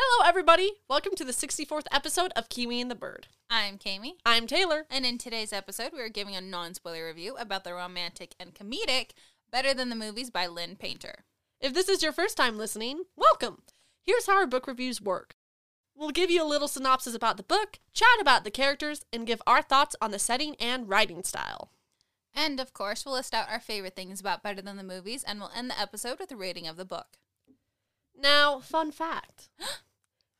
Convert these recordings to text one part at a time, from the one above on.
Hello, everybody. Welcome to the 64th episode of Kiwi and the Bird. I'm Keimi. I'm Taylor. And in today's episode, we are giving a non spoiler review about the romantic and comedic Better Than the Movies by Lynn Painter. If this is your first time listening, welcome. Here's how our book reviews work we'll give you a little synopsis about the book, chat about the characters, and give our thoughts on the setting and writing style. And of course, we'll list out our favorite things about Better Than the Movies, and we'll end the episode with a rating of the book. Now, fun fact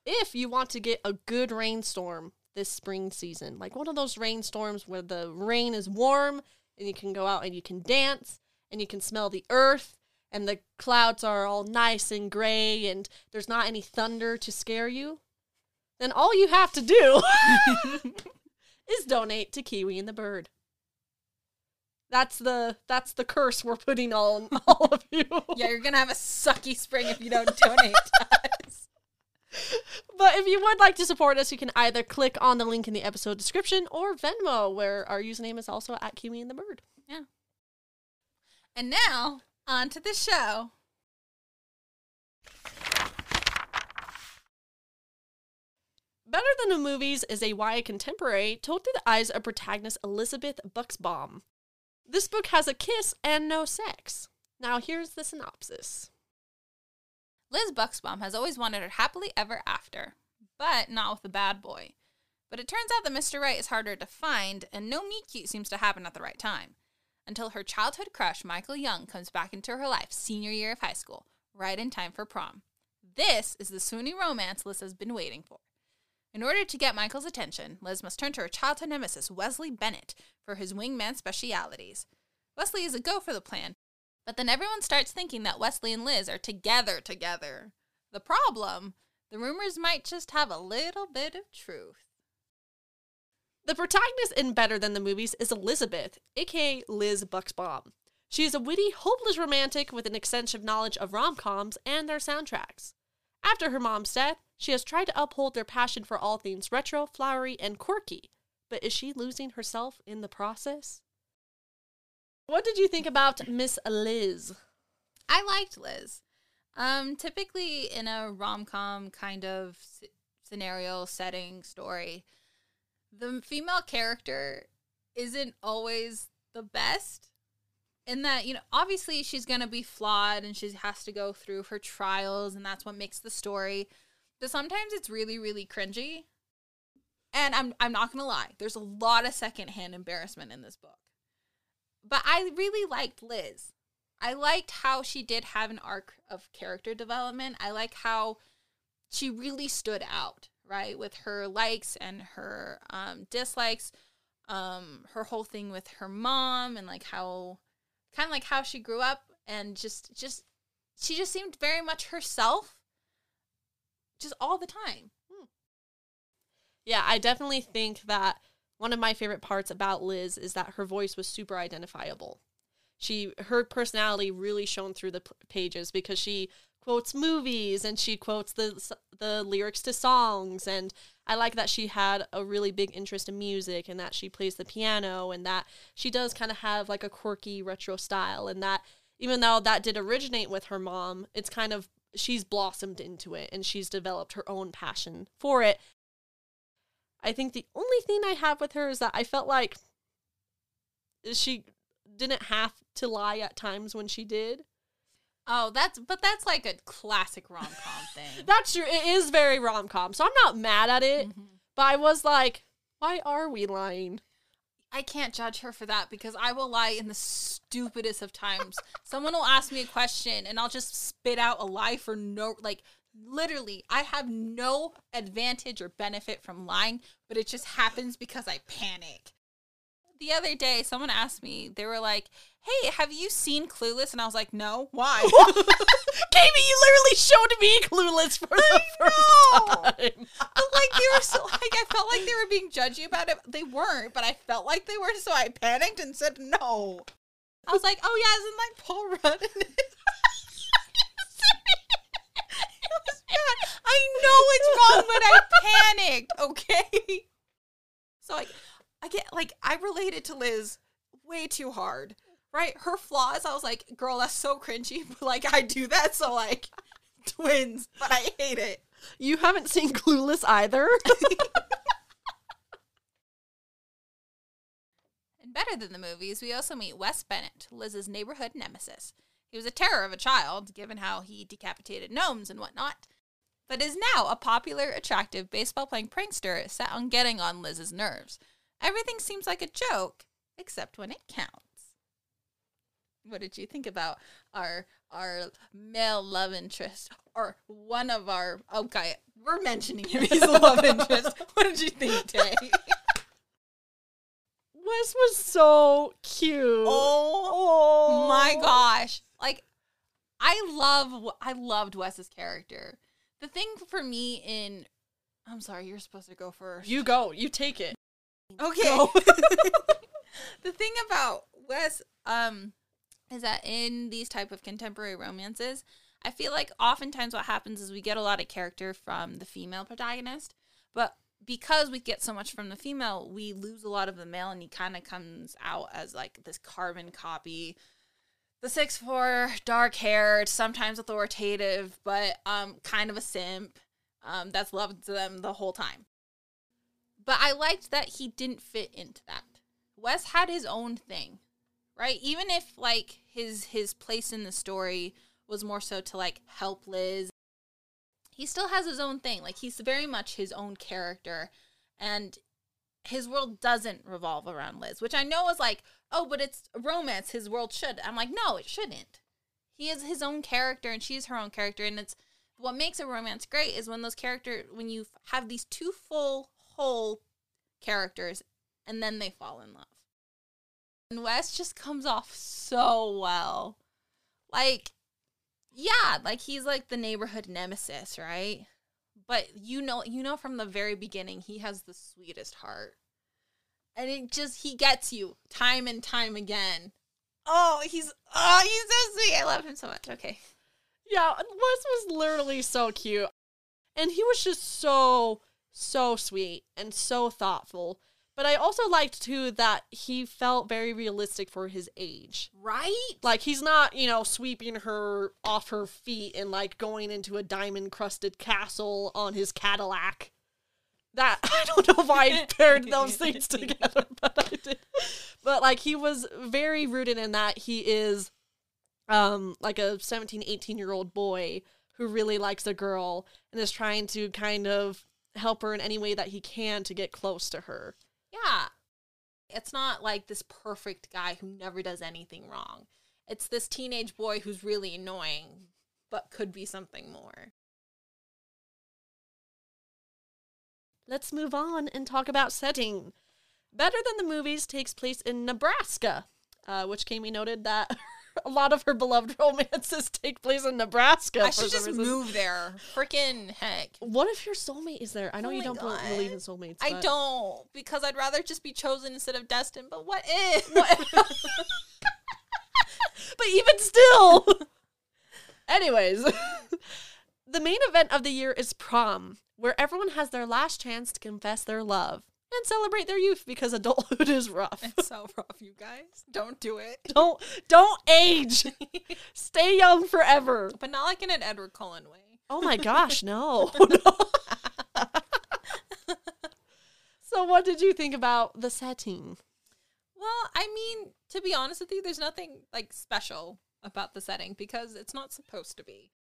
if you want to get a good rainstorm this spring season, like one of those rainstorms where the rain is warm and you can go out and you can dance and you can smell the earth and the clouds are all nice and gray and there's not any thunder to scare you, then all you have to do is donate to Kiwi and the Bird. That's the that's the curse we're putting on all of you. yeah, you're gonna have a sucky spring if you don't donate to us. But if you would like to support us, you can either click on the link in the episode description or Venmo, where our username is also at Kiwi and the Bird. Yeah. And now, on to the show. Better Than the Movies is a YA contemporary told through the eyes of protagonist Elizabeth Buxbaum. This book has a kiss and no sex. Now, here's the synopsis. Liz Buxbaum has always wanted her happily ever after, but not with the bad boy. But it turns out that Mr. Right is harder to find, and no meet cute seems to happen at the right time. Until her childhood crush, Michael Young, comes back into her life senior year of high school, right in time for prom. This is the swoony romance Liz has been waiting for. In order to get Michael's attention, Liz must turn to her childhood nemesis, Wesley Bennett, for his wingman specialities. Wesley is a go for the plan, but then everyone starts thinking that Wesley and Liz are together together. The problem? The rumors might just have a little bit of truth. The protagonist in Better Than the Movies is Elizabeth, aka Liz Buxbaum. She is a witty, hopeless romantic with an extensive knowledge of rom coms and their soundtracks. After her mom's death, she has tried to uphold their passion for all things retro, flowery, and quirky. But is she losing herself in the process? What did you think about Miss Liz? I liked Liz. Um, typically in a rom com kind of scenario, setting, story, the female character isn't always the best. In that, you know, obviously she's going to be flawed and she has to go through her trials, and that's what makes the story. But sometimes it's really, really cringy. And I'm, I'm not going to lie, there's a lot of secondhand embarrassment in this book. But I really liked Liz. I liked how she did have an arc of character development. I like how she really stood out, right? With her likes and her um, dislikes, um, her whole thing with her mom, and like how, kind of like how she grew up, and just, just, she just seemed very much herself, just all the time. Yeah, I definitely think that one of my favorite parts about Liz is that her voice was super identifiable. She her personality really shone through the p- pages because she quotes movies and she quotes the the lyrics to songs. And I like that she had a really big interest in music and that she plays the piano and that she does kind of have like a quirky retro style and that even though that did originate with her mom, it's kind of she's blossomed into it and she's developed her own passion for it. I think the only thing I have with her is that I felt like she didn't have to lie at times when she did. Oh, that's but that's like a classic rom com thing. That's true. It is very rom com, so I'm not mad at it. Mhm. But I was like, why are we lying? I can't judge her for that because I will lie in the stupidest of times. Someone will ask me a question and I'll just spit out a lie for no like literally I have no advantage or benefit from lying, but it just happens because I panic. The other day, someone asked me, they were like, Hey, have you seen Clueless? And I was like, No. Why? Katie, you literally showed me Clueless for the know. first time. But like they were so like I felt like they were being judgy about it. They weren't, but I felt like they were, so I panicked and said no. I was like, "Oh yeah, isn't like Paul Rudd?" in it?" It was bad. I know it's wrong, but I panicked. Okay, so like I get like I related to Liz way too hard. Right, her flaws. I was like, "Girl, that's so cringy." But like I do that, so like twins, but I hate it. You haven't seen Clueless either? And better than the movies, we also meet Wes Bennett, Liz's neighborhood nemesis. He was a terror of a child, given how he decapitated gnomes and whatnot, but is now a popular, attractive baseball playing prankster set on getting on Liz's nerves. Everything seems like a joke, except when it counts. What did you think about our our male love interest, or one of our? Oh, okay, we're mentioning him. He's a love interest. What did you think, Tay? Wes was so cute. Oh my gosh. Like I love I loved Wes's character. The thing for me in I'm sorry, you're supposed to go first. You go. You take it. Okay. The thing about Wes um is that in these type of contemporary romances, I feel like oftentimes what happens is we get a lot of character from the female protagonist, but because we get so much from the female, we lose a lot of the male, and he kind of comes out as like this carbon copy. The six four, dark haired, sometimes authoritative, but um, kind of a simp. Um, that's loved them the whole time. But I liked that he didn't fit into that. Wes had his own thing, right? Even if like his his place in the story was more so to like help Liz he still has his own thing. Like he's very much his own character, and his world doesn't revolve around Liz, which I know is like, oh, but it's romance. His world should. I'm like, no, it shouldn't. He is his own character, and she's her own character, and it's what makes a romance great is when those character when you have these two full whole characters, and then they fall in love. And Wes just comes off so well, like yeah, like he's like the neighborhood nemesis, right? But you know, you know from the very beginning, he has the sweetest heart, and it just he gets you time and time again. Oh, he's oh, he's so sweet. I love him so much. Okay, Yeah, Wes was literally so cute. And he was just so, so sweet and so thoughtful. But I also liked too that he felt very realistic for his age. right? Like he's not, you know, sweeping her off her feet and like going into a diamond crusted castle on his Cadillac. That I don't know why I paired those things together, but I did. But like he was very rooted in that he is um like a 17, 18 year old boy who really likes a girl and is trying to kind of help her in any way that he can to get close to her. Yeah. It's not like this perfect guy who never does anything wrong. It's this teenage boy who's really annoying, but could be something more. Let's move on and talk about setting. Better Than the Movies takes place in Nebraska, uh, which Keimi noted that a lot of her beloved romances take place in Nebraska. I should just reason. move there. Freaking heck. What if your soulmate is there? I know Oh you don't God. believe in soulmates. I but- don't because I'd rather just be chosen instead of destined. But what if? But even still. Anyways, the main event of the year is prom, where everyone has their last chance to confess their love and celebrate their youth because adulthood is rough. it's so rough, you guys. Don't do it. don't don't age. Stay young forever. But not like in an Edward Cullen way. Oh my gosh, no. no. so what did you think about the setting? Well, I mean, to be honest with you, there's nothing like special about the setting because it's not supposed to be.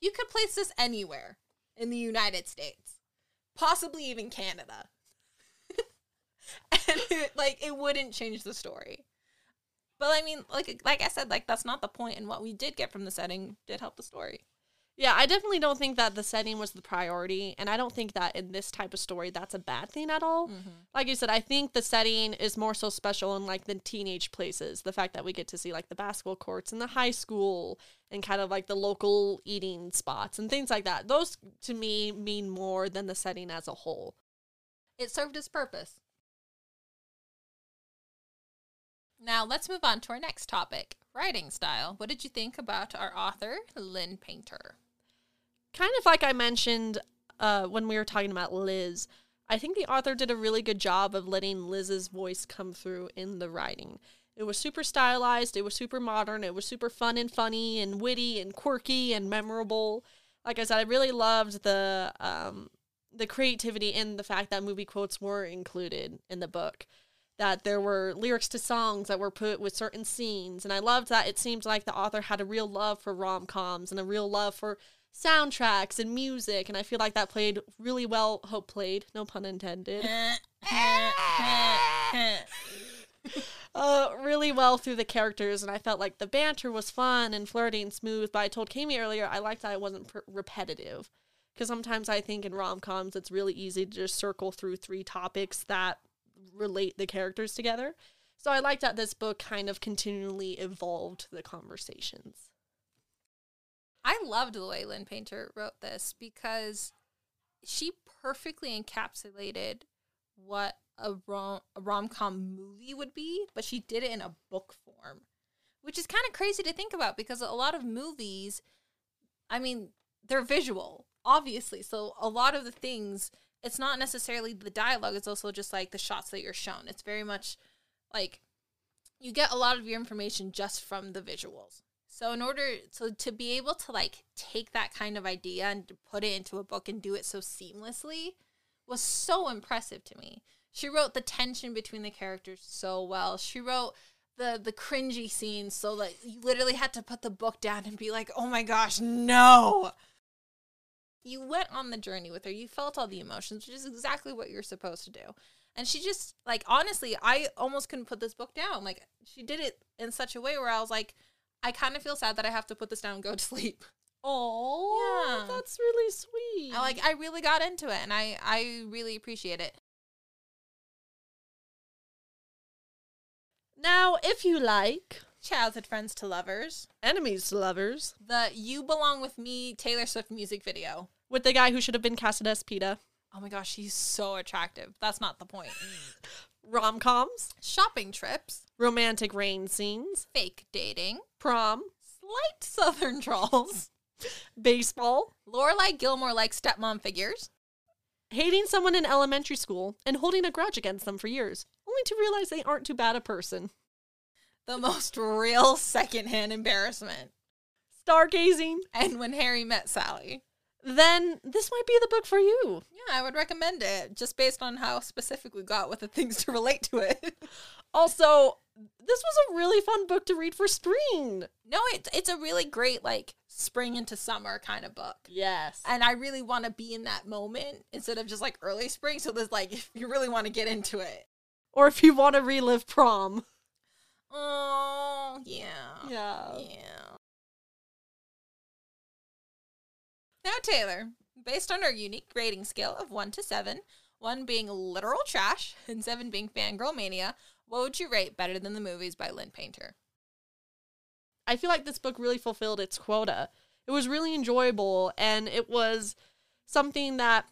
You could place this anywhere in the United States, possibly even Canada. like it wouldn't change the story. But I mean, like like I said, like that's not the point and what we did get from the setting did help the story. Yeah, I definitely don't think that the setting was the priority, and I don't think that in this type of story that's a bad thing at all. Mm-hmm. Like you said, I think the setting is more so special in like the teenage places. The fact that we get to see like the basketball courts and the high school and kind of like the local eating spots and things like that. Those to me mean more than the setting as a whole. It served its purpose. Now let's move on to our next topic writing style. What did you think about our author, Lynn Painter? kind of like I mentioned uh, when we were talking about Liz, I think the author did a really good job of letting Liz's voice come through in the writing. It was super stylized, it was super modern, it was super fun and funny and witty and quirky and memorable. Like I said, I really loved the um, the creativity and the fact that movie quotes were included in the book. That there were lyrics to songs that were put with certain scenes. And I loved that it seemed like the author had a real love for rom coms and a real love for soundtracks and music and i feel like that played really well hope played no pun intended uh really well through the characters and i felt like the banter was fun and flirty and smooth but i told Keimi earlier i liked that it wasn't per- repetitive because sometimes i think in rom-coms it's really easy to just circle through three topics that relate the characters together so i liked that this book kind of continually evolved the conversations I loved the way Lynn Painter wrote this because she perfectly encapsulated what a rom a rom com movie would be, but she did it in a book form, which is kind of crazy to think about because a lot of movies, I mean, they're visual, obviously. So a lot of the things, it's not necessarily the dialogue; it's also just like the shots that you're shown. It's very much like you get a lot of your information just from the visuals. So in order so to be able to like take that kind of idea and put it into a book and do it so seamlessly was so impressive to me. She wrote the tension between the characters so well. She wrote the the cringy scenes so that you literally had to put the book down and be like, "Oh my gosh, no." You went on the journey with her. You felt all the emotions, which is exactly what you're supposed to do. And she just like honestly, I almost couldn't put this book down. Like she did it in such a way where I was like, I kind of feel sad that I have to put this down and go to sleep. Oh, Yeah. that's really sweet. I like I really got into it and I I really appreciate it. Now, if you like Childhood friends to lovers. enemies to lovers The You Belong With Me Taylor Swift music video. with the guy who should have been casted as Peeta, Oh my gosh, he's so attractive. That's not the point. rom coms, Shopping trips, romantic rain scenes, fake dating, prom, slight southern trolls, baseball, Lorelai Gilmore like stepmom figures, hating someone in elementary school and holding a grudge against them for years, only to realize they aren't too bad a person. The most real secondhand embarrassment, Stargazing, and when Harry met Sally. then this might be the book for you. Yeah, I would recommend it just based on how specific we got with the things to relate to it. Also, this was a really fun book to read for spring. no, it's it's a really great like spring into summer kind of book. Yes. And I really want to be in that moment instead of just like early spring. So there's like if you really want to get into it. Or if you want to relive prom. Oh yeah. Yeah. Yeah. Now, Taylor, based on our unique rating scale of 1 to 7, 1 being literal trash and 7 being fangirl mania, what would you rate better than the movies by Lynn Painter? I feel like this book really fulfilled its quota. It was really enjoyable and it was something that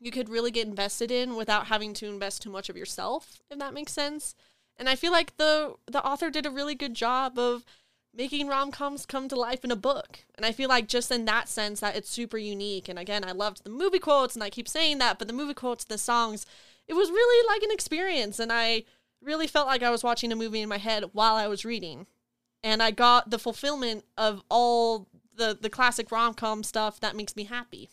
you could really get invested in without having to invest too much of yourself, if that makes sense. And I feel like the the author did a really good job of making rom-coms come to life in a book. And I feel like just in that sense that it's super unique. And again, I loved the movie quotes and I keep saying that, but the movie quotes, the songs, it was really like an experience and I really felt like I was watching a movie in my head while I was reading and I got the fulfillment of all the the classic rom com stuff that makes me happy.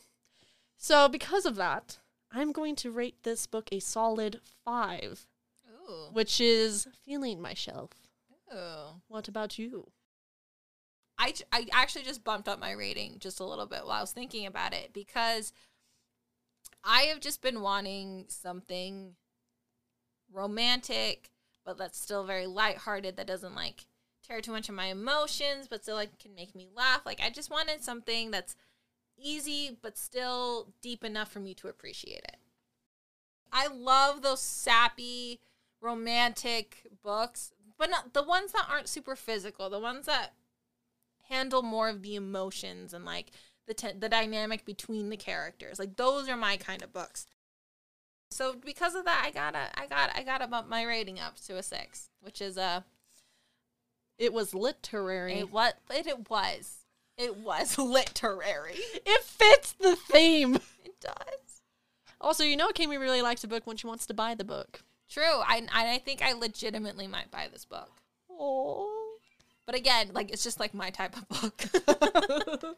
So because of that, I'm going to rate this book a solid five, Ooh. which is feeling my shelf. Ooh. What about you? I, I actually just bumped up my rating just a little bit while I was thinking about it because I have just been wanting something romantic, but that's still very lighthearted, that doesn't like tear too much of my emotions, but still like can make me laugh. Like I just wanted something that's easy but still deep enough for me to appreciate it. I love those sappy, romantic books, but not the ones that aren't super physical, the ones that handle more of the emotions and like the te- the dynamic between the characters. Like those are my kind of books. So because of that, I gotta, I got, I gotta bump my rating up to a six, which is a. It was literary. It what it, it was. It was literary. It fits the theme. It does. Also, you know, Kimmy really likes a book when she wants to buy the book. True. I I think I legitimately might buy this book. Oh. But again, like it's just like my type of book.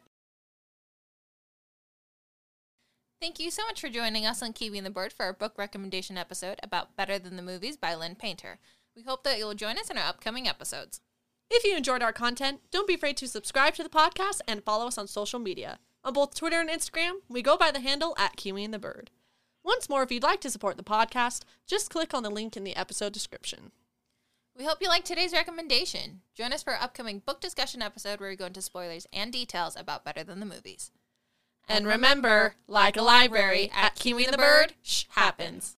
Thank you so much for joining us on Kiwi and the Bird for our book recommendation episode about Better Than the Movies by Lynn Painter. We hope that you'll join us in our upcoming episodes. If you enjoyed our content, don't be afraid to subscribe to the podcast and follow us on social media. On both Twitter and Instagram, we go by the handle at Kiwi and the Bird. Once more, if you'd like to support the podcast, just click on the link in the episode description. We hope you liked today's recommendation. Join us for our upcoming book discussion episode where we go into spoilers and details about Better Than the Movies. And remember, like a library, at Kiwi and the Bird, shh happens.